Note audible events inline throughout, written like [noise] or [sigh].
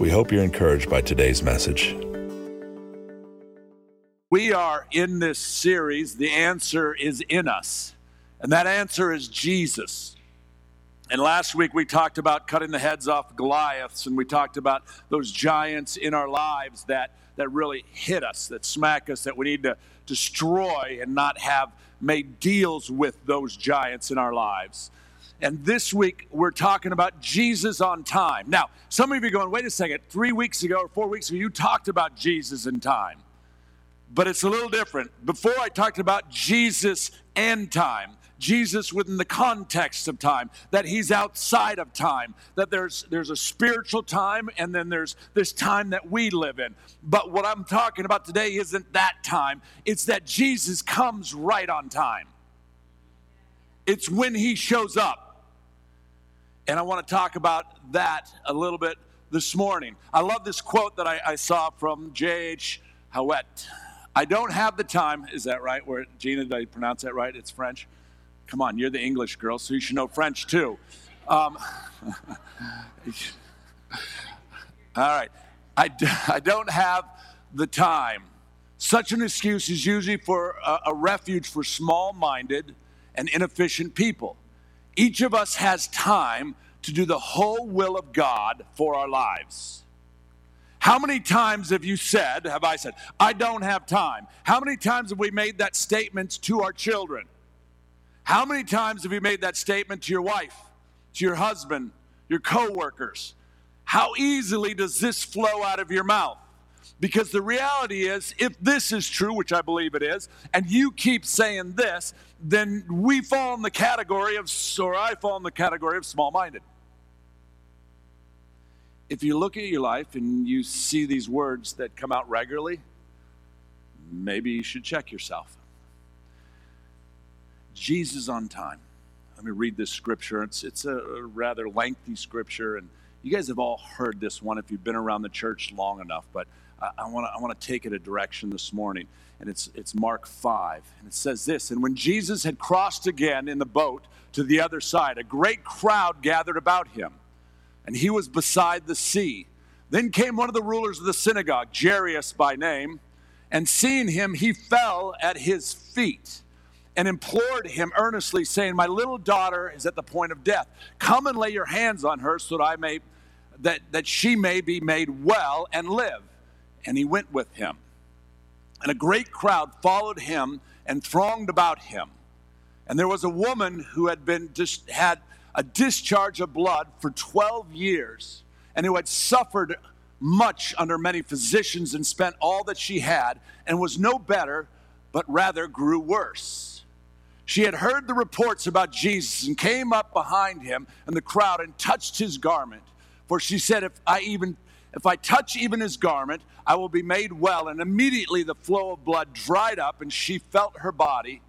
We hope you're encouraged by today's message. We are in this series, The Answer is in Us, and that answer is Jesus. And last week we talked about cutting the heads off Goliaths, and we talked about those giants in our lives that, that really hit us, that smack us, that we need to destroy and not have made deals with those giants in our lives. And this week, we're talking about Jesus on time. Now, some of you are going, wait a second, three weeks ago or four weeks ago, you talked about Jesus in time. But it's a little different. Before I talked about Jesus and time, Jesus within the context of time, that he's outside of time, that there's there's a spiritual time and then there's this time that we live in. But what I'm talking about today isn't that time. It's that Jesus comes right on time. It's when he shows up. And I want to talk about that a little bit this morning. I love this quote that I, I saw from J.H. Howitt. I don't have the time. Is that right? Where Gina, did I pronounce that right? It's French. Come on, you're the English girl, so you should know French too. Um, [laughs] all right. I, I don't have the time. Such an excuse is usually for a, a refuge for small minded and inefficient people. Each of us has time to do the whole will of God for our lives. How many times have you said, have I said, I don't have time? How many times have we made that statement to our children? How many times have you made that statement to your wife, to your husband, your coworkers? How easily does this flow out of your mouth? Because the reality is, if this is true, which I believe it is, and you keep saying this, then we fall in the category of, or I fall in the category of small minded. If you look at your life and you see these words that come out regularly, maybe you should check yourself. Jesus on time. Let me read this scripture. It's, it's a rather lengthy scripture, and you guys have all heard this one if you've been around the church long enough, but I want to I want to take it a direction this morning, and it's it's Mark five, and it says this: And when Jesus had crossed again in the boat to the other side, a great crowd gathered about him, and he was beside the sea. Then came one of the rulers of the synagogue, Jairus by name, and seeing him, he fell at his feet and implored him earnestly, saying, My little daughter is at the point of death. Come and lay your hands on her so that I may that, that she may be made well and live and he went with him. And a great crowd followed him and thronged about him. And there was a woman who had been just had a discharge of blood for 12 years and who had suffered much under many physicians and spent all that she had and was no better but rather grew worse. She had heard the reports about Jesus and came up behind him and the crowd and touched his garment. For she said, If I even if I touch even his garment, I will be made well. And immediately the flow of blood dried up, and she felt her body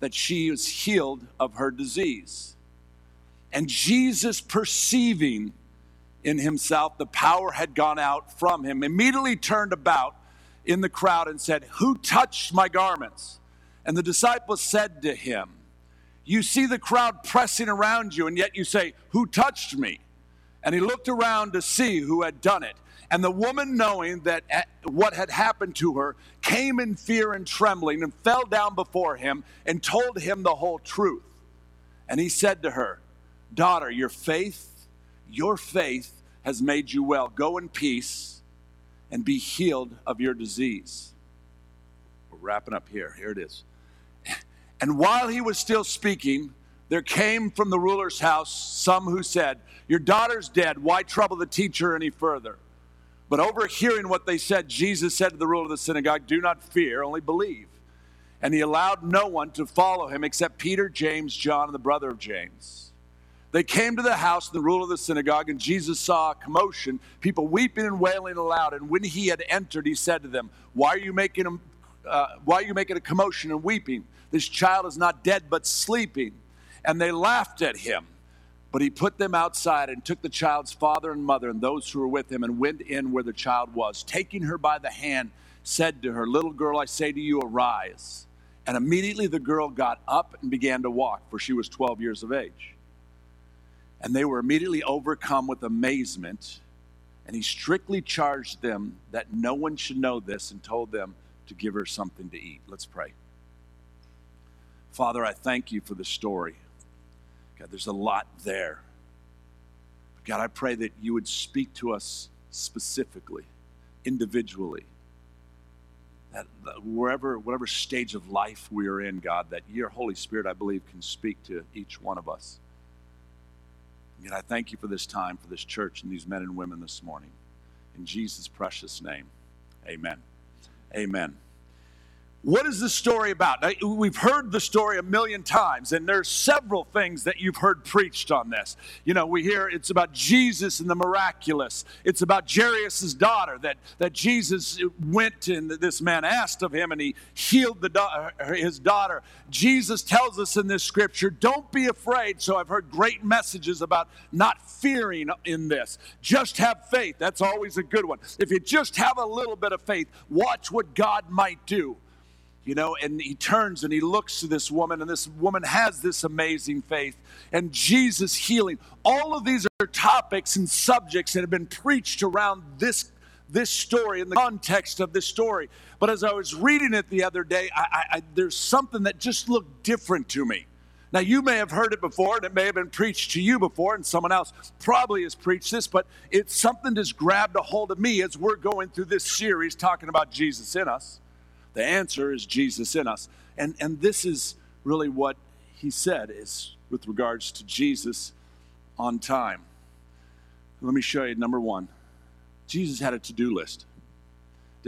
that she was healed of her disease. And Jesus, perceiving in himself the power had gone out from him, immediately turned about in the crowd and said, Who touched my garments? And the disciples said to him, You see the crowd pressing around you, and yet you say, Who touched me? And he looked around to see who had done it. And the woman, knowing that eh, what had happened to her, came in fear and trembling and fell down before him and told him the whole truth. And he said to her, Daughter, your faith, your faith has made you well. Go in peace and be healed of your disease. We're wrapping up here. Here it is. And while he was still speaking, there came from the ruler's house some who said, Your daughter's dead. Why trouble the teacher any further? But overhearing what they said, Jesus said to the ruler of the synagogue, Do not fear, only believe. And he allowed no one to follow him except Peter, James, John, and the brother of James. They came to the house, of the ruler of the synagogue, and Jesus saw a commotion, people weeping and wailing aloud. And when he had entered, he said to them, Why are you making a, uh, why are you making a commotion and weeping? This child is not dead, but sleeping. And they laughed at him. But he put them outside and took the child's father and mother and those who were with him and went in where the child was. Taking her by the hand, said to her, Little girl, I say to you, arise. And immediately the girl got up and began to walk, for she was 12 years of age. And they were immediately overcome with amazement. And he strictly charged them that no one should know this and told them to give her something to eat. Let's pray. Father, I thank you for the story. God, there's a lot there. God, I pray that you would speak to us specifically, individually. That, that wherever, whatever stage of life we are in, God, that your Holy Spirit, I believe, can speak to each one of us. And I thank you for this time, for this church, and these men and women this morning. In Jesus' precious name, amen. Amen. What is the story about? We've heard the story a million times, and there's several things that you've heard preached on this. You know, we hear it's about Jesus and the miraculous. It's about Jairus' daughter that, that Jesus went and this man asked of him, and he healed the, uh, his daughter. Jesus tells us in this scripture, don't be afraid. So I've heard great messages about not fearing in this. Just have faith. That's always a good one. If you just have a little bit of faith, watch what God might do you know, and he turns and he looks to this woman, and this woman has this amazing faith, and Jesus healing. All of these are topics and subjects that have been preached around this this story in the context of this story. But as I was reading it the other day, I, I, there's something that just looked different to me. Now, you may have heard it before, and it may have been preached to you before, and someone else probably has preached this, but it's something that's grabbed a hold of me as we're going through this series talking about Jesus in us. The answer is Jesus in us. And, and this is really what he said is with regards to Jesus on time. Let me show you number one. Jesus had a to-do list.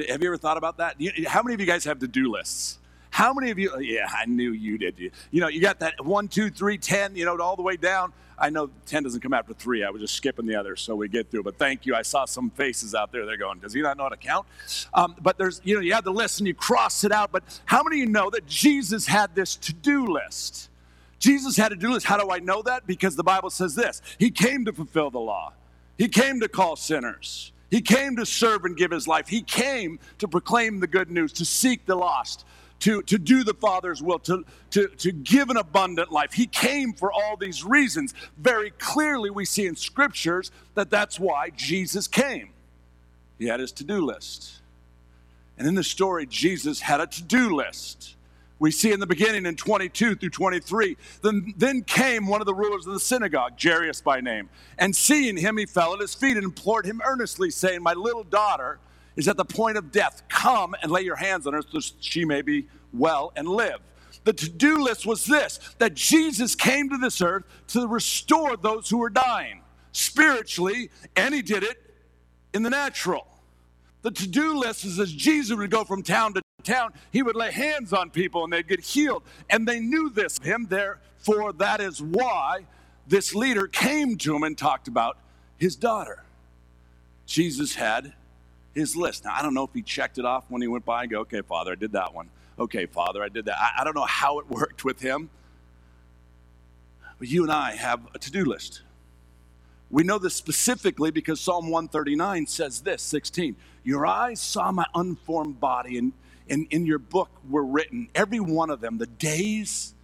Have you ever thought about that? How many of you guys have to-do lists? How many of you? Yeah, I knew you did. You, you know, you got that one, two, three, ten. You know, all the way down. I know 10 doesn't come after three. I was just skipping the others so we get through. But thank you. I saw some faces out there. They're going, does he not know how to count? Um, but there's, you know, you have the list and you cross it out. But how many of you know that Jesus had this to do list? Jesus had a to do list. How do I know that? Because the Bible says this He came to fulfill the law, He came to call sinners. He came to serve and give his life. He came to proclaim the good news, to seek the lost to, to do the Father's will, to, to, to give an abundant life. He came for all these reasons. Very clearly, we see in scriptures that that's why Jesus came. He had his to do list. And in the story, Jesus had a to do list. We see in the beginning in 22 through 23. Then, then came one of the rulers of the synagogue, Jairus by name, and seeing him, he fell at his feet and implored him earnestly, saying, My little daughter is at the point of death. Come and lay your hands on her so she may be well and live. The to do list was this that Jesus came to this earth to restore those who were dying spiritually, and he did it in the natural. The to do list is as Jesus would go from town to town, he would lay hands on people and they'd get healed. And they knew this him, therefore, that is why this leader came to him and talked about his daughter. Jesus had his list. Now, I don't know if he checked it off when he went by and go, okay, Father, I did that one. Okay, Father, I did that. I, I don't know how it [laughs] worked with him. But you and I have a to do list. We know this specifically because Psalm 139 says this 16, Your eyes saw my unformed body, and in, in your book were written, every one of them, the days,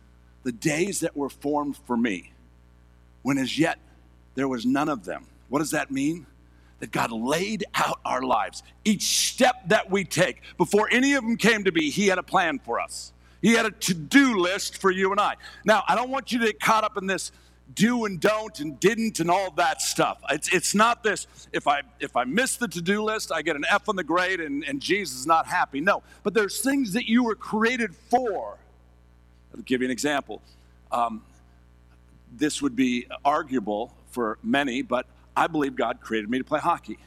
the days that were formed for me, when as yet there was none of them. What does that mean? That God laid out our lives. Each step that we take, before any of them came to be, He had a plan for us. He had a to do list for you and I. Now, I don't want you to get caught up in this do and don't and didn't and all that stuff. It's, it's not this, if I, if I miss the to do list, I get an F on the grade and, and Jesus is not happy. No, but there's things that you were created for. I'll give you an example. Um, this would be arguable for many, but I believe God created me to play hockey.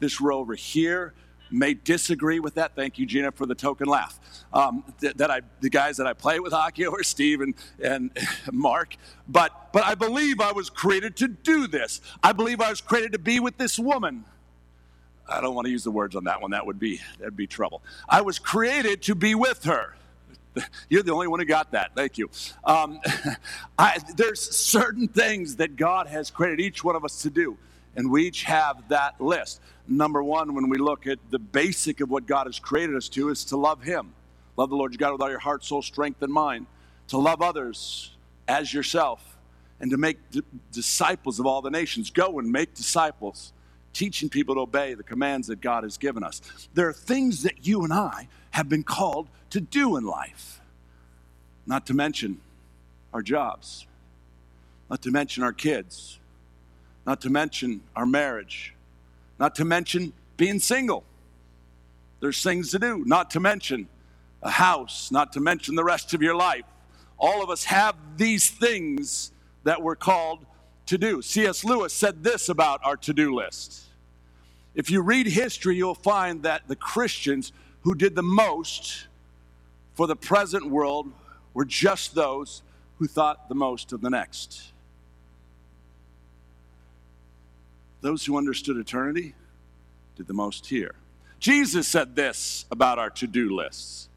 This row over here may disagree with that. Thank you, Gina, for the token laugh. Um, th- that I, the guys that I play with hockey, or Steve and, and [laughs] Mark, but but I believe I was created to do this. I believe I was created to be with this woman. I don't want to use the words on that one. That would be that'd be trouble. I was created to be with her. [laughs] You're the only one who got that. Thank you. Um, [laughs] I, there's certain things that God has created each one of us to do, and we each have that list. Number one, when we look at the basic of what God has created us to, is to love Him. Love the Lord your God with all your heart, soul, strength, and mind. To love others as yourself, and to make d- disciples of all the nations. Go and make disciples teaching people to obey the commands that God has given us. There are things that you and I have been called to do in life, not to mention our jobs, not to mention our kids, not to mention our marriage, not to mention being single. There's things to do, not to mention a house, not to mention the rest of your life. All of us have these things that we're called to do. C.S. Lewis said this about our to do list. If you read history, you'll find that the Christians who did the most for the present world were just those who thought the most of the next. Those who understood eternity did the most here. Jesus said this about our to do lists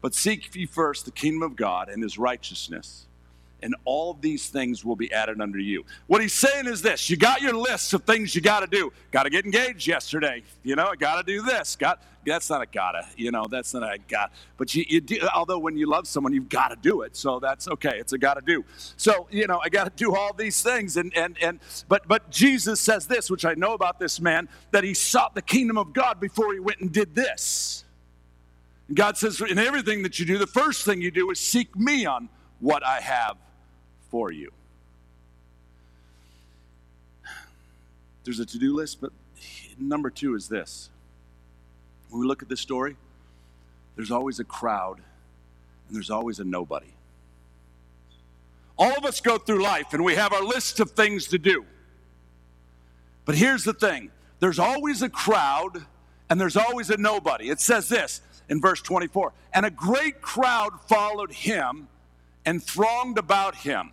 But seek ye first the kingdom of God and his righteousness and all these things will be added unto you. What he's saying is this you got your list of things you got to do. Got to get engaged yesterday. You know, got to do this. Got that's not a gotta. You know, that's not a got. But you, you do, although when you love someone, you've got to do it. So that's okay. It's a got to do. So you know, I got to do all these things. And and and but but Jesus says this, which I know about this man, that he sought the kingdom of God before he went and did this. And God says, in everything that you do, the first thing you do is seek me on what I have for you. There's a to do list, but number two is this. When we look at this story, there's always a crowd and there's always a nobody. All of us go through life and we have our list of things to do. But here's the thing there's always a crowd and there's always a nobody. It says this in verse 24 And a great crowd followed him and thronged about him.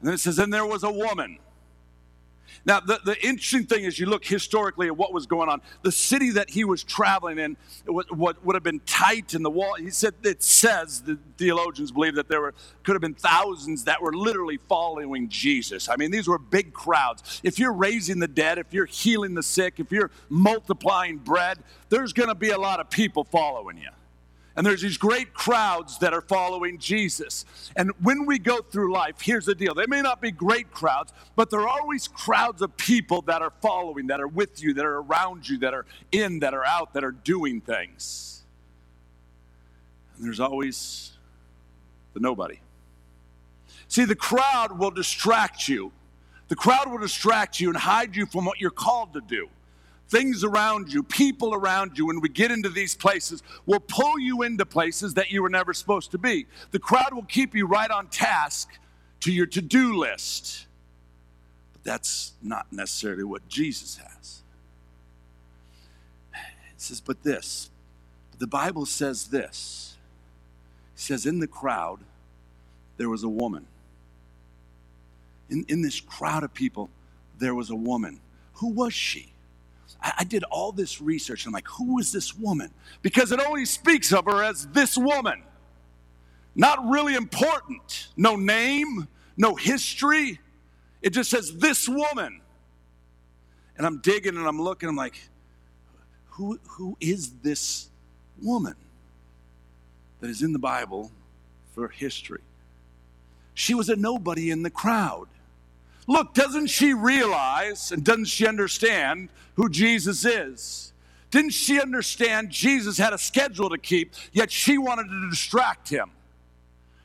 And then it says, and there was a woman. Now, the, the interesting thing is, you look historically at what was going on. The city that he was traveling in, what, what would have been tight in the wall, he said, it says, the theologians believe that there were, could have been thousands that were literally following Jesus. I mean, these were big crowds. If you're raising the dead, if you're healing the sick, if you're multiplying bread, there's going to be a lot of people following you. And there's these great crowds that are following Jesus. And when we go through life, here's the deal. They may not be great crowds, but there are always crowds of people that are following, that are with you, that are around you, that are in, that are out, that are doing things. And there's always the nobody. See, the crowd will distract you. The crowd will distract you and hide you from what you're called to do things around you, people around you, when we get into these places, will pull you into places that you were never supposed to be. The crowd will keep you right on task to your to do list. But that's not necessarily what Jesus has. It says, but this. The Bible says this. It says, in the crowd, there was a woman. In, in this crowd of people, there was a woman. Who was she? I, I did all this research. And I'm like, who is this woman? Because it only speaks of her as this woman. Not really important. No name, no history. It just says this woman. And I'm digging and I'm looking, I'm like, who, who is this woman that is in the Bible for history? She was a nobody in the crowd. Look, doesn't she realize and doesn't she understand who Jesus is? Didn't she understand Jesus had a schedule to keep, yet she wanted to distract him?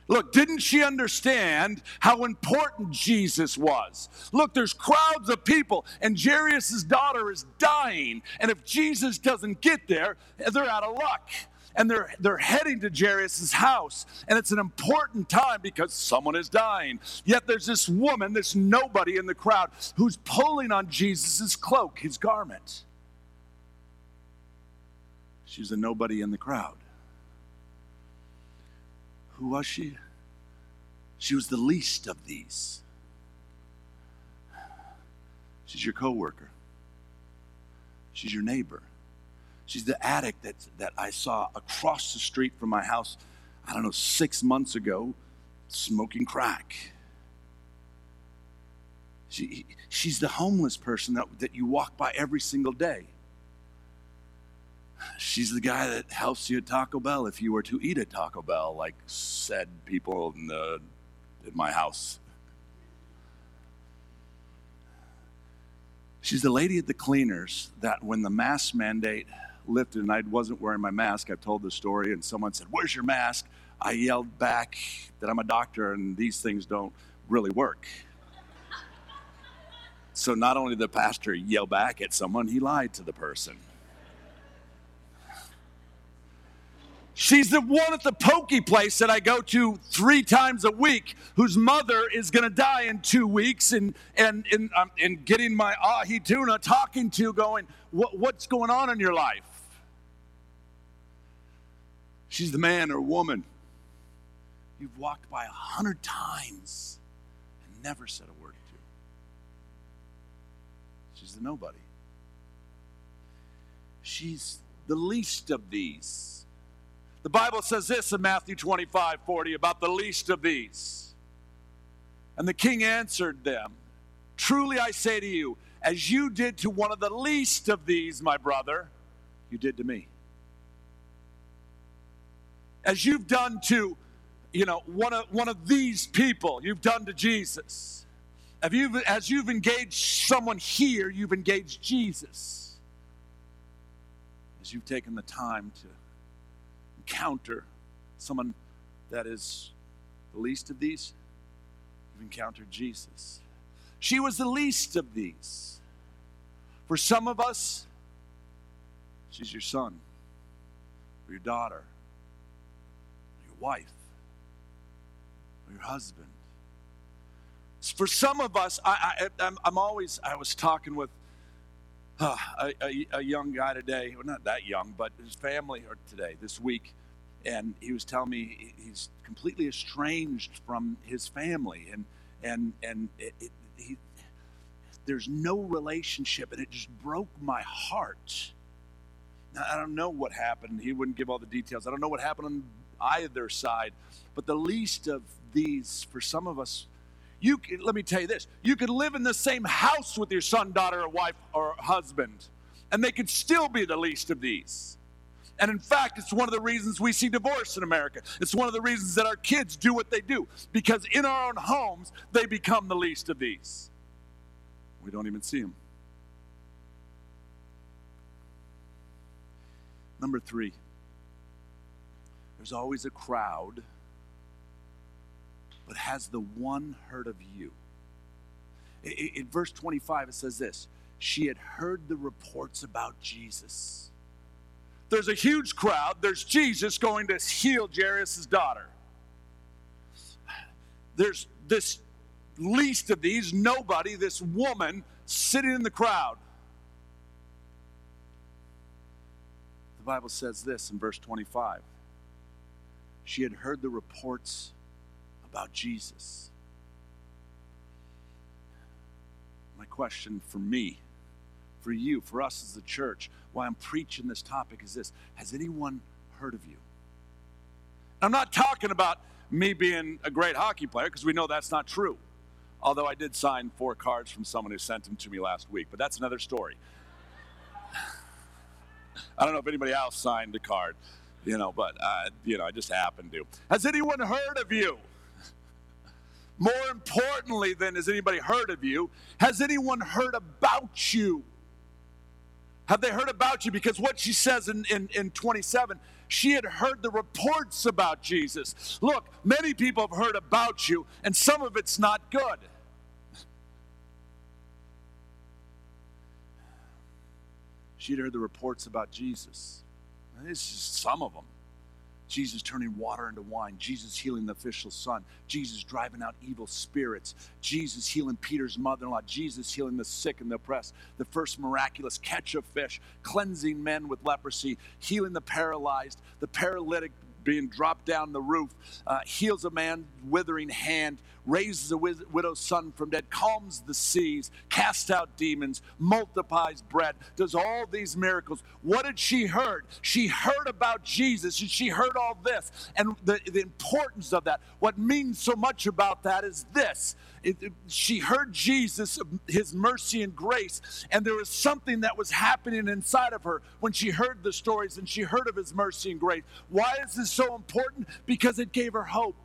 Look, didn't she understand how important Jesus was? Look, there's crowds of people, and Jairus' daughter is dying. And if Jesus doesn't get there, they're out of luck and they're, they're heading to Jairus' house. And it's an important time because someone is dying. Yet there's this woman, this nobody in the crowd, who's pulling on Jesus' cloak, his garment. She's a nobody in the crowd. Who was she? She was the least of these. She's your coworker. She's your neighbor. She's the addict that, that I saw across the street from my house, I don't know, six months ago, smoking crack. She, she's the homeless person that, that you walk by every single day. She's the guy that helps you at Taco Bell if you were to eat at Taco Bell, like said people in, the, in my house. She's the lady at the cleaners that when the mask mandate lifted and I wasn't wearing my mask, I've told the story, and someone said, Where's your mask? I yelled back that I'm a doctor and these things don't really work. So not only did the pastor yell back at someone, he lied to the person. She's the one at the pokey place that I go to three times a week, whose mother is going to die in two weeks, and and and, um, and getting my ahi tuna, talking to, going, what, what's going on in your life? She's the man or woman you've walked by a hundred times and never said a word to. She's the nobody. She's the least of these. The Bible says this in Matthew 25 40 about the least of these. And the king answered them Truly I say to you, as you did to one of the least of these, my brother, you did to me. As you've done to, you know, one of, one of these people, you've done to Jesus. Have you, as you've engaged someone here, you've engaged Jesus. As you've taken the time to encounter someone that is the least of these, you've encountered Jesus. She was the least of these. For some of us, she's your son, or your daughter, your wife, or your husband. For some of us, I, I, am always, I was talking with uh, a, a, a, young guy today, well, not that young, but his family today, this week, and he was telling me he's completely estranged from his family, and and and it, it, he, there's no relationship, and it just broke my heart. Now, I don't know what happened. He wouldn't give all the details. I don't know what happened on either side, but the least of these, for some of us, you can, let me tell you this you could live in the same house with your son, daughter, or wife, or husband, and they could still be the least of these. And in fact, it's one of the reasons we see divorce in America. It's one of the reasons that our kids do what they do, because in our own homes, they become the least of these. We don't even see them. Number three, there's always a crowd but has the one heard of you. In, verse 25, it says this She had heard the reports about Jesus. There's a huge crowd. There's Jesus going to heal Jairus' daughter. There's this least of these, nobody, this woman sitting in the crowd. The Bible says this in verse 25. She had heard the reports about Jesus. My question for me, for you, for us as the church, why I'm preaching this topic is this Has anyone heard of you? I'm not talking about me being a great hockey player because we know that's not true. Although I did sign four cards from someone who sent them to me last week, but that's another story. [sighs] I don't know if anybody else signed a card, you know, but uh, you know, I just happened to. Has anyone heard of you? More importantly than has anybody heard of you, has anyone heard about you? Have they heard about you? Because what she says in, in, in 27, she had heard the reports about Jesus. Look, many people have heard about you, and some of it's not good. She'd heard the reports about Jesus. It's is some of them. Jesus turning water into wine, Jesus healing the official son, Jesus driving out evil spirits, Jesus healing Peter's mother in law, Jesus healing the sick and the oppressed, the first miraculous catch of fish, cleansing men with leprosy, healing the paralyzed, the paralytic being dropped down the roof, uh, heals a man withering hand, raises a widow's son from dead, calms the seas, casts out demons, multiplies bread, does all these miracles. What did she heard? She heard about Jesus and she heard all this. And the, the importance of that, what means so much about that is this. It, she heard Jesus, his mercy and grace, and there was something that was happening inside of her when she heard the stories and she heard of his mercy and grace. Why is this so important? Because it gave her hope.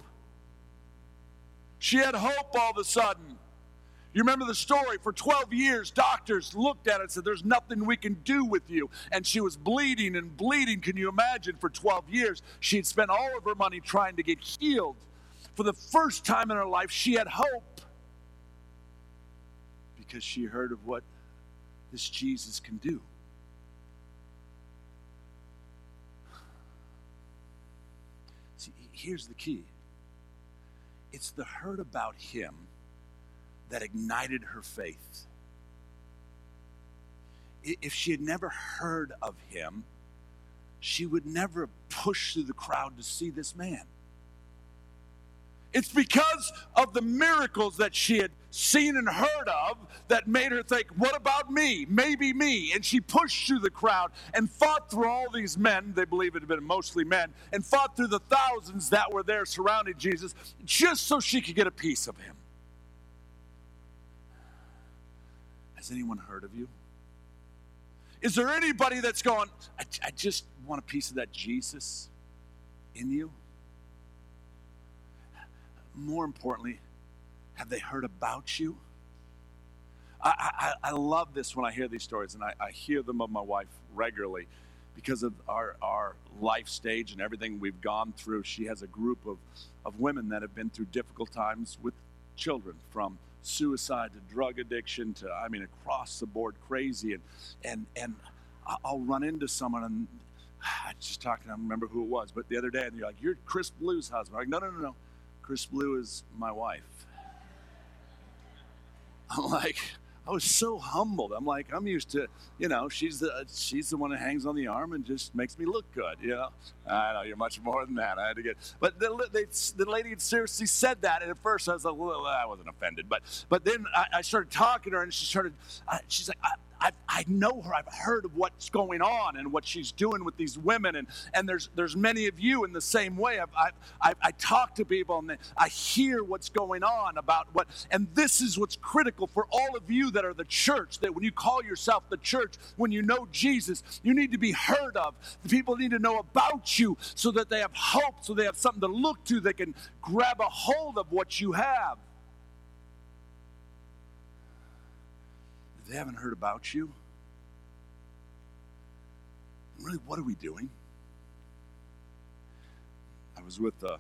She had hope all of a sudden. You remember the story? For 12 years, doctors looked at it and said, There's nothing we can do with you. And she was bleeding and bleeding. Can you imagine? For 12 years, she had spent all of her money trying to get healed. For the first time in her life, she had hope because she heard of what this Jesus can do. See, here's the key it's the heard about him that ignited her faith. If she had never heard of him, she would never have pushed through the crowd to see this man. It's because of the miracles that she had seen and heard of that made her think, What about me? Maybe me. And she pushed through the crowd and fought through all these men. They believe it had been mostly men, and fought through the thousands that were there surrounding Jesus just so she could get a piece of him. Has anyone heard of you? Is there anybody that's gone, I, I just want a piece of that Jesus in you? More importantly, have they heard about you? I, I, I, love this when I hear these stories, and I, I hear them of my wife regularly because of our, our life stage and everything we've gone through. She has a group of, of women that have been through difficult times with children, from suicide to drug addiction to, I mean, across the board crazy. And, and, and I'll run into someone, and [sighs] I just talking, I don't remember who it was, but the other day, and you're like, You're Chris Blue's husband. I'm like, No, no, no, no. Chris Blue is my wife. [laughs] I'm like, I was so humbled. I'm like, I'm used to, you know, she's the she's the one that hangs on the arm and just makes me look good. You know, I know you're much more than that. I had to get, but the, they, the lady seriously said that, and at first I was like, well, I wasn't offended, but but then I, I started talking to her, and she started, she's like, I, I know her. I've heard of what's going on and what she's doing with these women. And, and there's, there's many of you in the same way. I've, I, I, I talk to people and I hear what's going on about what, and this is what's critical for all of you that are the church, that when you call yourself the church, when you know Jesus, you need to be heard of. The people need to know about you so that they have hope, so they have something to look to, they can grab a hold of what you have. They haven't heard about you. Really, what are we doing? I was with a,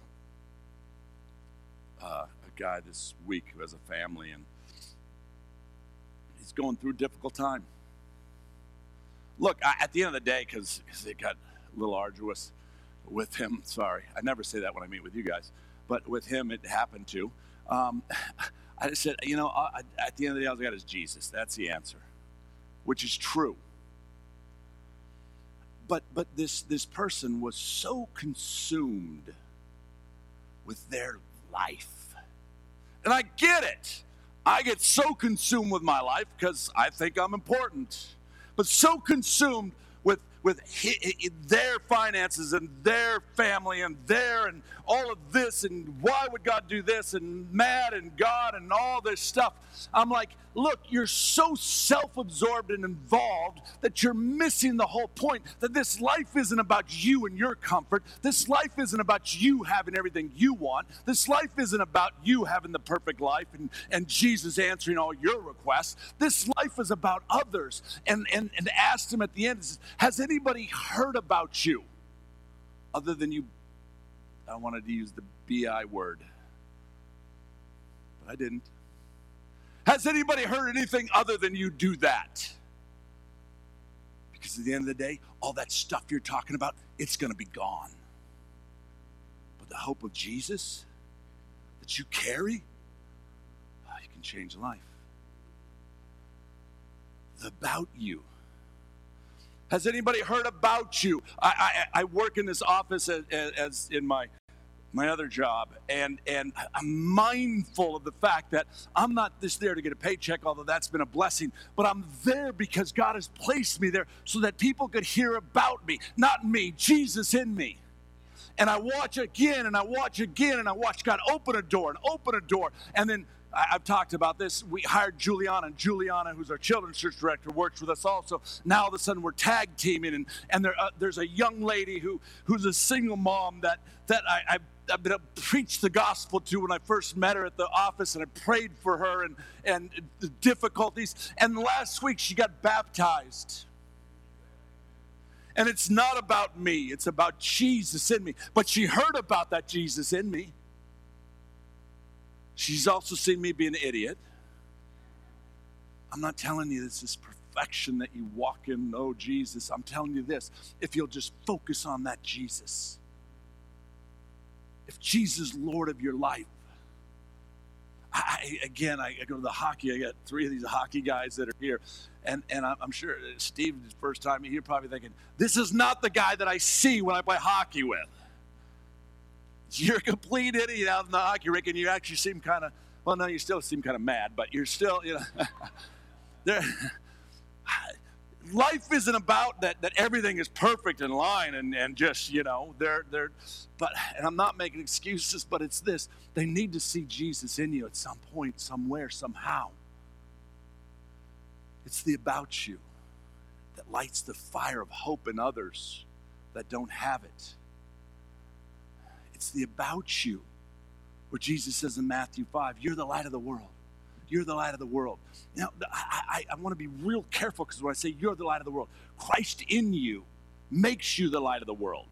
uh, a guy this week who has a family, and he's going through a difficult time. Look, I, at the end of the day, because it got a little arduous with him, sorry, I never say that when I meet with you guys, but with him, it happened to. Um, I said, you know, I, at the end of the day, all I got is Jesus. That's the answer, which is true. But but this this person was so consumed with their life, and I get it. I get so consumed with my life because I think I'm important, but so consumed with their finances and their family and their and all of this and why would God do this and mad and God and all this stuff. I'm like, look, you're so self absorbed and involved that you're missing the whole point that this life isn't about you and your comfort. This life isn't about you having everything you want. This life isn't about you having the perfect life and, and Jesus answering all your requests. This life is about others. And, and, and asked him at the end, has anybody heard about you other than you? I wanted to use the BI word, but I didn't. Has anybody heard anything other than you do that? Because at the end of the day, all that stuff you're talking about, it's going to be gone. But the hope of Jesus that you carry, oh, you can change life. The about you. Has anybody heard about you? I, I, I work in this office as, as in my my other job, and and I'm mindful of the fact that I'm not just there to get a paycheck, although that's been a blessing, but I'm there because God has placed me there so that people could hear about me, not me, Jesus in me. And I watch again and I watch again and I watch God open a door and open a door. And then I, have talked about this. We hired Juliana, and Juliana, who's our children's church director, works with us also. Now all of a sudden we're tag teaming, and, and there, uh, there's a young lady who who's a single mom that that I, I I've been preached the gospel to when I first met her at the office, and I prayed for her and and the difficulties. And last week she got baptized. And it's not about me, it's about Jesus in me. But she heard about that Jesus in me. She's also seen me be an idiot. I'm not telling you this is perfection that you walk in, oh Jesus. I'm telling you this if you'll just focus on that Jesus, if Jesus Lord of your life, I, again, I, go to the hockey. I got three of these hockey guys that are here, and and I'm sure uh, Steve, his first time, you're probably thinking, this is not the guy that I see when I play hockey with. [laughs] You're a complete idiot out in the hockey rink, and you actually seem kind of well. No, you still seem kind of mad, but you're still, you know, [laughs] there life isn't about that, that everything is perfect in line and, and just, you know, they're, they're, but, and I'm not making excuses, but it's this they need to see Jesus in you at some point, somewhere, somehow. It's the about you that lights the fire of hope in others that don't have it. It's the about you where Jesus says in Matthew 5, You're the light of the world. You're the light of the world. Now, I, I, I want to be real careful because when I say you're the light of the world, Christ in you makes you the light of the world.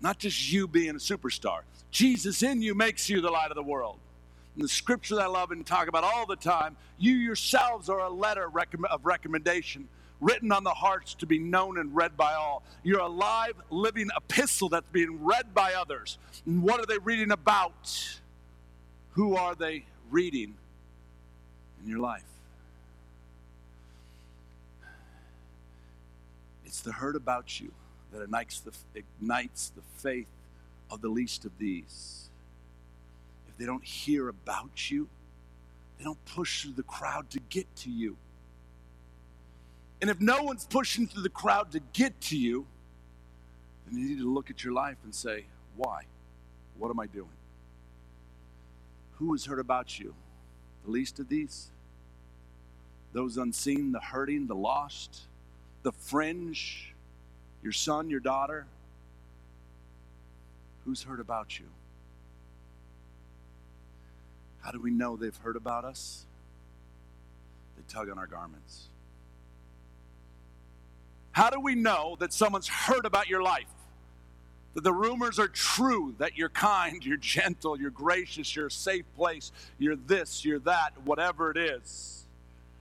Not just you being a superstar. Jesus in you makes you the light of the world. And the scripture that I love and talk about all the time, you yourselves are a letter of recommendation written on the hearts to be known and read by all. You're a live, living epistle that's being read by others. And what are they reading about? Who are they reading in your life. It's the heard about you that ignites the, ignites the faith of the least of these. If they don't hear about you, they don't push through the crowd to get to you. And if no one's pushing through the crowd to get to you, then you need to look at your life and say, why? What am I doing? Who has heard about you? The least of these? Those unseen, the hurting, the lost, the fringe, your son, your daughter? Who's heard about you? How do we know they've heard about us? They tug on our garments. How do we know that someone's heard about your life? that the rumors are true, that you're kind, you're gentle, you're gracious, you're a safe place, you're this, you're that, whatever it is.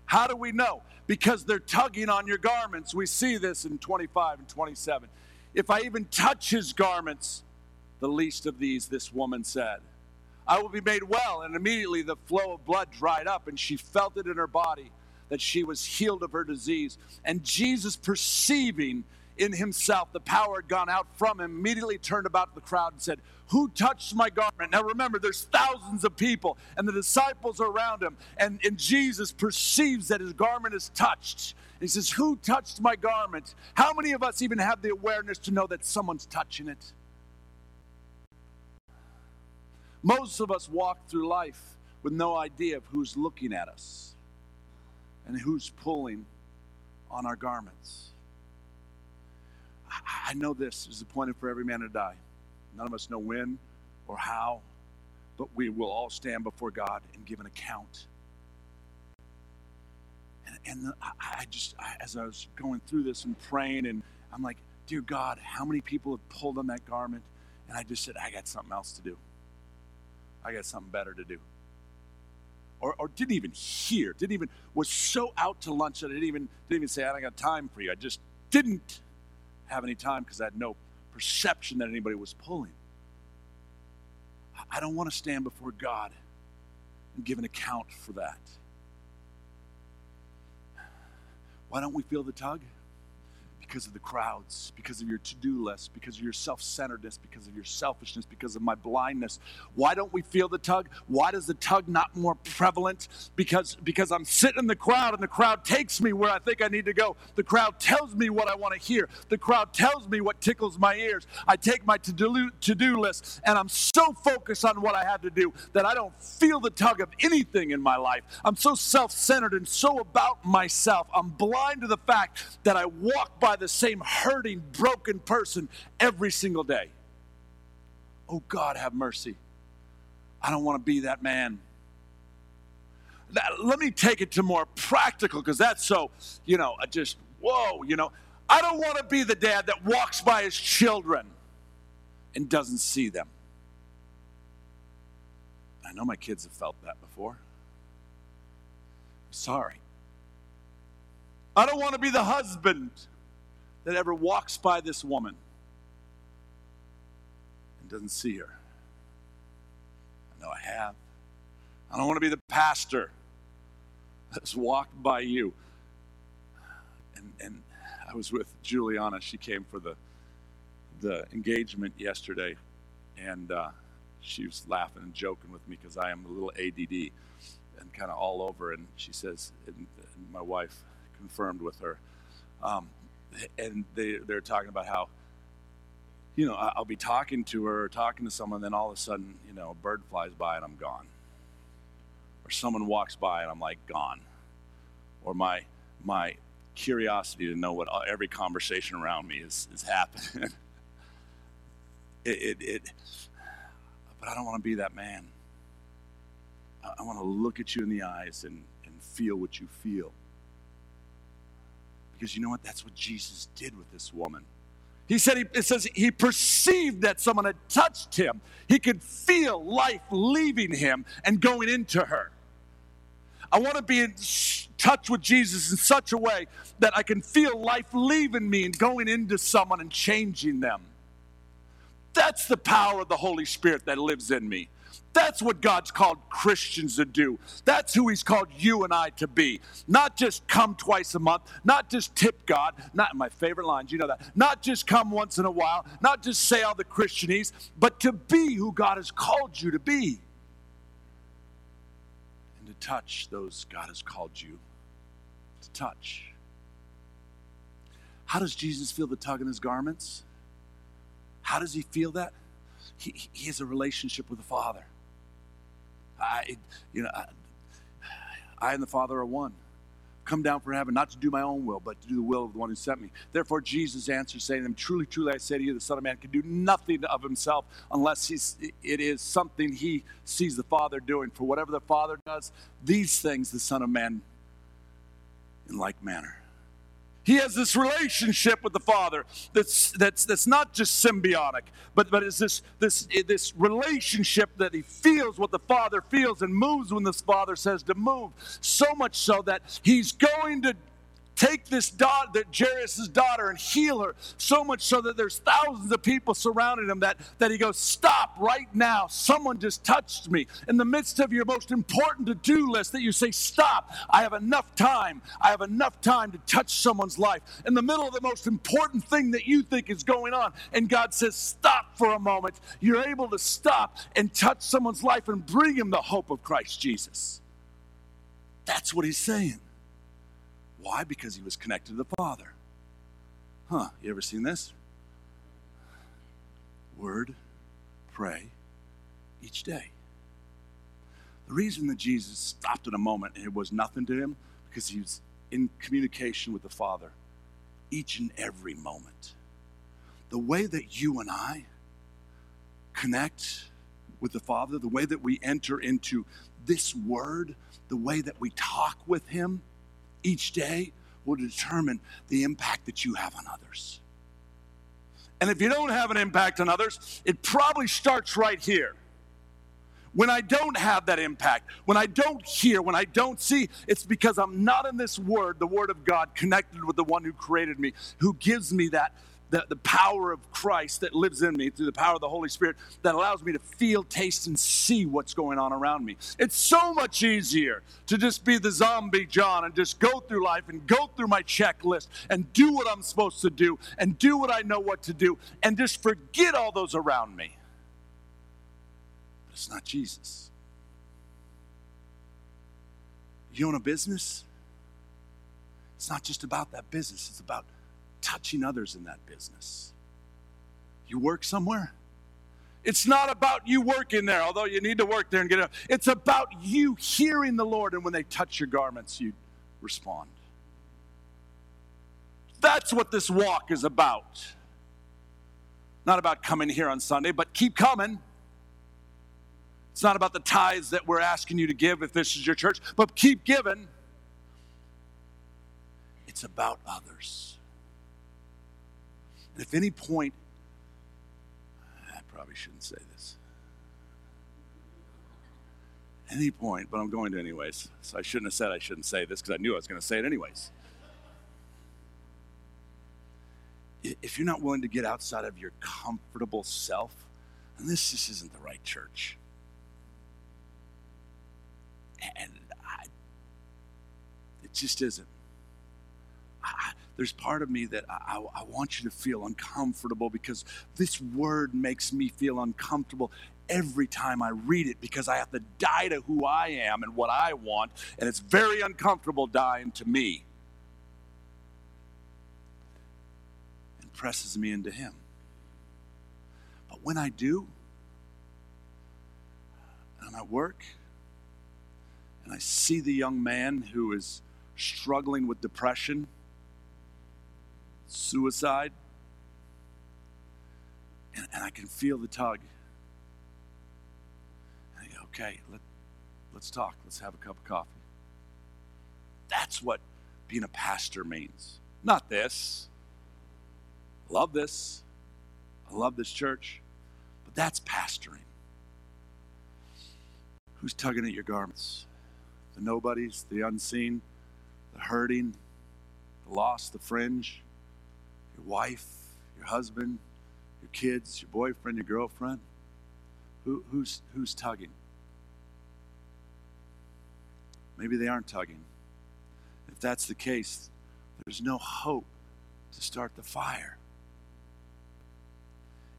How do we know? Because they're tugging on your garments. We see this in 25 and 27. If I even touch his garments, the least of these, this woman said, I will be made well. And immediately the flow of blood dried up, and she felt it in her body that she was healed of her disease. And Jesus, perceiving in himself. The power had gone out from him, immediately turned about to the crowd and said, Who touched my garment? Now remember, there's thousands of people, and the disciples are around him, and, and Jesus perceives that his garment is touched. He says, Who touched my garment? How many of us even have the awareness to know that someone's touching it? Most of us walk through life with no idea of who's looking at us and who's pulling on our garments. I know this is appointed for every man to die. None of us know when or how, but we will all stand before God and give an account. And, and the, I, just, I, as I was going through this and praying, and I'm like, Dear God, how many people have pulled on that garment? And I just said, I got something else to do. I got something better to do. Or, or didn't even hear, didn't even, was so out to lunch that I didn't even, didn't even say, I don't got time for you. I just didn't have any time because I had no perception that anybody was pulling. I don't want to stand before God and give an account for that. Why don't we feel the tug? Because of the crowds, because of your to do list, because of your self centeredness, because of your selfishness, because of my blindness. Why don't we feel the tug? Why does the tug not more prevalent? Because, because I'm sitting in the crowd and the crowd takes me where I think I need to go. The crowd tells me what I want to hear. The crowd tells me what tickles my ears. I take my to do list and I'm so focused on what I have to do that I don't feel the tug of anything in my life. I'm so self centered and so about myself. I'm blind to the fact that I walk by the the same hurting, broken person every single day. Oh, God, have mercy. I don't want to be that man. let me take it to more practical because that's so, you know, I just, whoa, you know. I don't want to be the dad that walks by his children and doesn't see them. I know my kids have felt that before. I'm Sorry. I don't want to be the husband that ever walks by this woman and doesn't see her. I know I have. I don't want to be the pastor that's walked by you. And, and I was with Juliana. She came for the, the engagement yesterday, and uh, she was laughing and joking with me because I am a little ADD and kind of all over. And she says, and, and my wife confirmed with her, um, and they, they're talking about how, you know, I'll be talking to her or talking to someone, then all of a sudden, you know, a bird flies by and I'm gone. Or someone walks by and I'm like gone. Or my my curiosity to know what every conversation around me is is happening. [laughs] it, it, it, but I don't want to be that man. I, I want to look at you in the eyes and, and feel what you feel. Because you know what? That's what Jesus did with this woman. He said, he, it says he perceived that someone had touched him. He could feel life leaving him and going into her. I want to be in touch with Jesus in such a way that I can feel life leaving me and going into someone and changing them. That's the power of the Holy Spirit that lives in me. That's what God's called Christians to do. That's who He's called you and I to be. Not just come twice a month, not just tip God, not my favorite lines, you know that. Not just come once in a while, not just say all the Christianese, but to be who God has called you to be. And to touch those God has called you to touch. How does Jesus feel the tug in his garments? How does he feel that? He, he has a relationship with the Father. I, you know, I, I and the Father are one. Come down from heaven, not to do my own will, but to do the will of the one who sent me. Therefore, Jesus answered, saying to them, Truly, truly, I say to you, the Son of Man can do nothing of himself unless he's, it is something he sees the Father doing. For whatever the Father does, these things the Son of Man in like manner. He has this relationship with the Father that's, that's, that's not just symbiotic, but, but it's this, this, this relationship that he feels what the Father feels and moves when the Father says to move. So much so that he's going to take this daughter, that Jairus' daughter, and heal her so much so that there's thousands of people surrounding him that, that he goes, Stop right now. Someone just touched me. In the midst of your most important to do list, that you say, Stop. I have enough time. I have enough time to touch someone's life. In the middle of the most important thing that you think is going on, and God says, Stop for a moment. You're able to stop and touch someone's life and bring him the hope of Christ Jesus. That's what he's saying. Why? Because he was connected to the Father. Huh, you ever seen this? Word, pray each day. The reason that Jesus stopped in a moment and it was nothing to him, because he was in communication with the Father each and every moment. The way that you and I connect with the Father, the way that we enter into this word, the way that we talk with Him, each day will determine the impact that you have on others. And if you don't have an impact on others, it probably starts right here. When I don't have that impact, when I don't hear, when I don't see, it's because I'm not in this word, the word of God, connected with the one who created me, who gives me that the, the power of Christ that lives in me through the power of the Holy Spirit that allows me to feel, taste, and see what's going on around me. It's so much easier to just be the zombie John and just go through life and go through my checklist and do what I'm supposed to do and do what I know what to do and just forget all those around me. But it's not Jesus. You own a business? It's not just about that business, it's about touching others in that business. You work somewhere? It's not about you working there, although you need to work there and get it. It's about you hearing the Lord, and when they touch your garments, you respond. That's what this walk is about. Not about coming here on Sunday, but keep coming. It's not about the tithes that we're asking you to give if this is your church, but keep giving. It's about others. And if any point, I probably shouldn't say this. Any point, but I'm going to anyways. So I shouldn't have said I shouldn't say this because I knew I was going to say it anyways. If you're not willing to get outside of your comfortable self, then this just isn't the right church. And I, it just isn't. I, there's part of me that I, I, want you to feel uncomfortable because this word makes me feel uncomfortable every time I read it because I have to die to who I am and what I want, and it's very uncomfortable dying to me. And presses me into Him. But when I do, and I work, and I see the young man who is struggling with depression, suicide, and, and I can feel the tug. Go, okay, let, let's talk. Let's have a cup of coffee. That's what being a pastor means. Not this. I love this. I love this church. But that's pastoring. Who's tugging at your garments? the nobodies, the unseen, the hurting, the lost, the fringe, your wife, your husband, your kids, your boyfriend, your girlfriend? Who, who's, who's tugging? Maybe they aren't tugging. If that's the case, there's no hope to start the fire.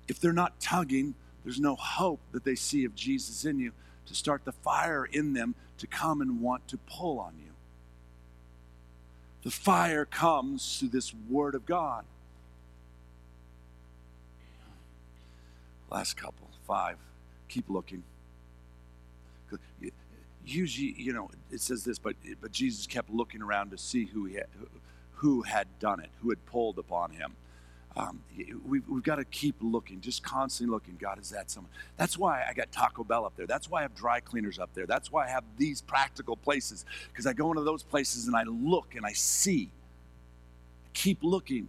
If they're not tugging, there's no hope that they see of Jesus in you to start the fire in them to come and want to pull on you. The fire comes through this Word of God. Last couple, five. Keep looking. Usually, you know, it says this, but but Jesus kept looking around to see who he had, who had done it, who had pulled upon him um, we've, we've got to keep looking, just constantly looking. God, is that someone? That's why I got Taco Bell up there. That's why I have dry cleaners up there. That's why I have these practical places because I go into those places and I look and I see. Keep looking.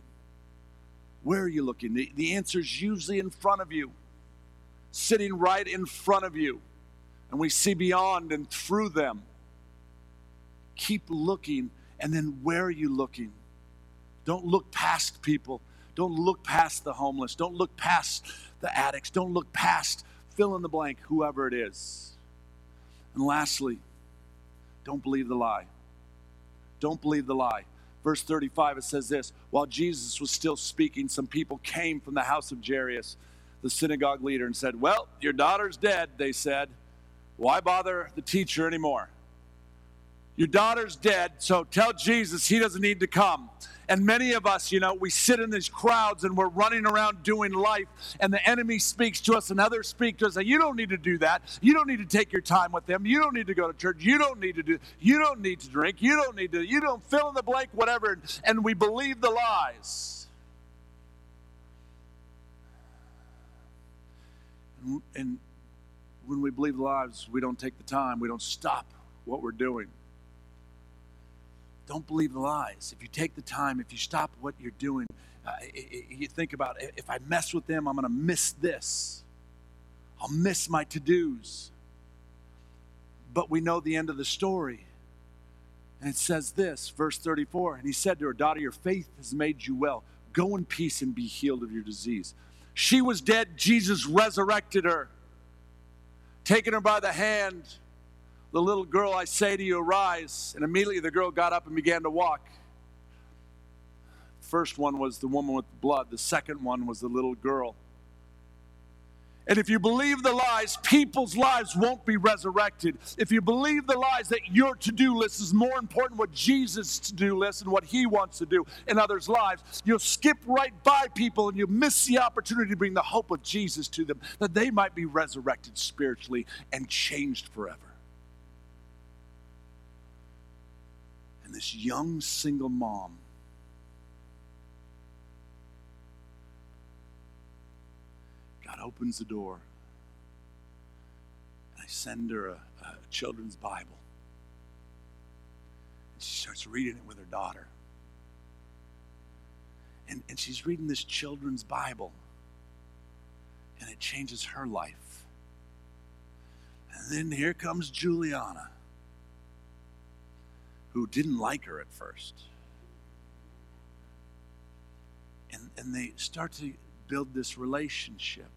Where are you looking? The, the answer is usually in front of you, sitting right in front of you. And we see beyond and through them. Keep looking. And then where are you looking? Don't look past people. Don't look past the homeless. Don't look past the addicts. Don't look past fill in the blank, whoever it is. And lastly, don't believe the lie. Don't believe the lie. Verse 35, it says this While Jesus was still speaking, some people came from the house of Jairus, the synagogue leader, and said, Well, your daughter's dead, they said. Why bother the teacher anymore? Your daughter's dead, so tell Jesus he doesn't need to come. And many of us, you know, we sit in these crowds and we're running around doing life, and the enemy speaks to us, and others speak to us. And you don't need to do that. You don't need to take your time with them. You don't need to go to church. You don't need to do. You don't need to drink. You don't need to. You don't fill in the blank, whatever. And we believe the lies. And when we believe the lies, we don't take the time. We don't stop what we're doing. Don't believe the lies. If you take the time, if you stop what you're doing, uh, you think about if I mess with them, I'm going to miss this. I'll miss my to dos. But we know the end of the story. And it says this, verse 34 And he said to her, Daughter, your faith has made you well. Go in peace and be healed of your disease. She was dead. Jesus resurrected her, taking her by the hand. The little girl, I say to you, arise. And immediately the girl got up and began to walk. First one was the woman with the blood, the second one was the little girl. And if you believe the lies, people's lives won't be resurrected. If you believe the lies that your to do list is more important what Jesus' to do list and what he wants to do in others' lives, you'll skip right by people and you'll miss the opportunity to bring the hope of Jesus to them, that they might be resurrected spiritually and changed forever. And this young single mom God opens the door. I send her a, a children's Bible. And she starts reading it with her daughter. And, and she's reading this children's Bible. And it changes her life. And then here comes Juliana, who didn't like her at first. And, and they start to build this relationship.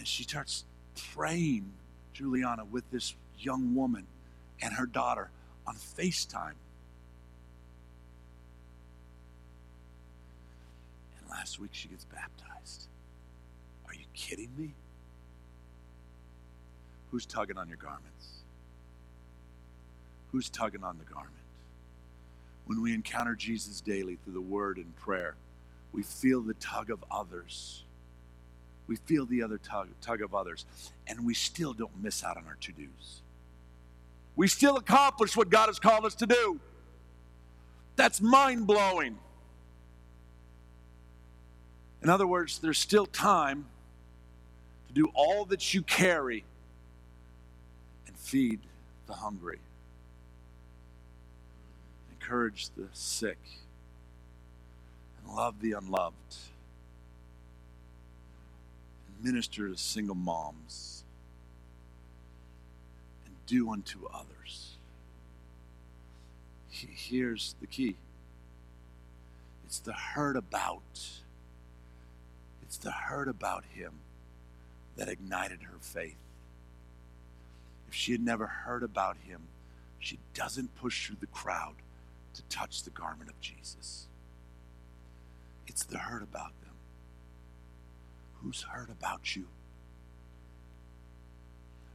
And she starts praying, Juliana, with this young woman and her daughter on FaceTime. And last week she gets baptized. Are you kidding me? Who's tugging on your garments? Who's tugging on the garment? When we encounter Jesus daily through the word and prayer, we feel the tug of others we feel the other tug, tug of others, and we still don't miss out on our to dos. We still accomplish what God has called us to do. That's mind blowing. In other words, there's still time to do all that you carry and feed the hungry, encourage the sick, and love the unloved minister to single moms and do unto others. Here's the key it's the heard about. It's the heard about him that ignited her faith. If she had never heard about him, she doesn't push through the crowd to touch the garment of Jesus. It's the heard about Who's heard about you?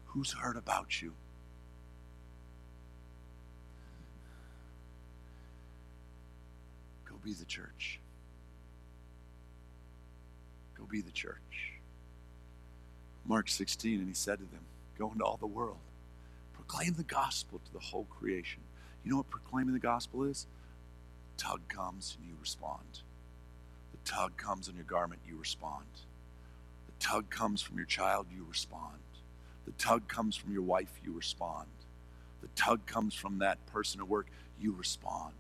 Who's heard about you? Go be the church. Go be the church. Mark 16, and he said to them, Go into all the world, proclaim the gospel to the whole creation. You know what proclaiming the gospel is? Tug comes and you respond. The tug comes on your garment, you respond tug comes from your child, you respond. The tug comes from your wife, you respond. The tug comes from that person at work, you respond.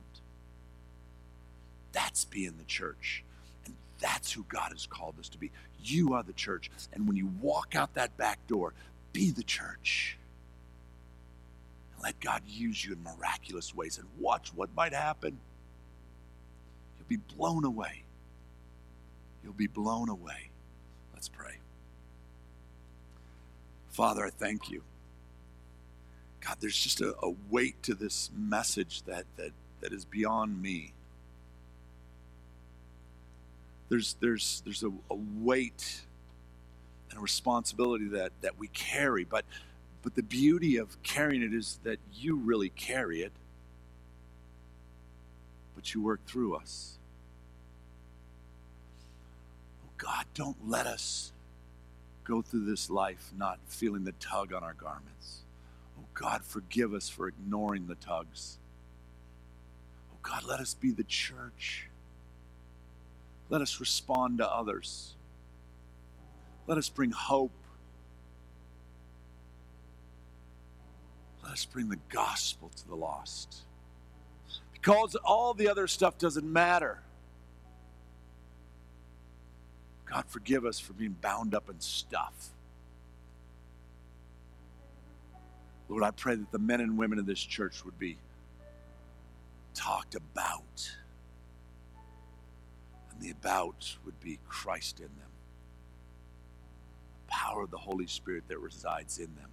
That's being the church. And that's who God has called us to be. You are the church. And when you walk out that back door, be the church. And let God use you in miraculous ways and watch what might happen. You'll be blown away. You'll be blown away. Let's pray. Father, I thank you. God, there's just a, a weight to this message that, that, that is beyond me. There's, there's, there's a, a weight and a responsibility that, that we carry, but, but the beauty of carrying it is that you really carry it, but you work through us. God, don't let us go through this life not feeling the tug on our garments. Oh God, forgive us for ignoring the tugs. Oh God, let us be the church. Let us respond to others. Let us bring hope. Let us bring the gospel to the lost. Because all the other stuff doesn't matter. God, forgive us for being bound up in stuff. Lord, I pray that the men and women of this church would be talked about. and the about would be Christ in them. The power of the Holy Spirit that resides in them.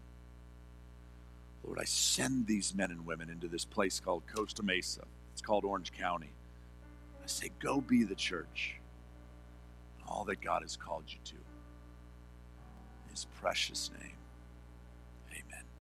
Lord, I send these men and women into this place called Costa Mesa. It's called Orange County. I say, go be the church. All that God has called you to. In his precious name.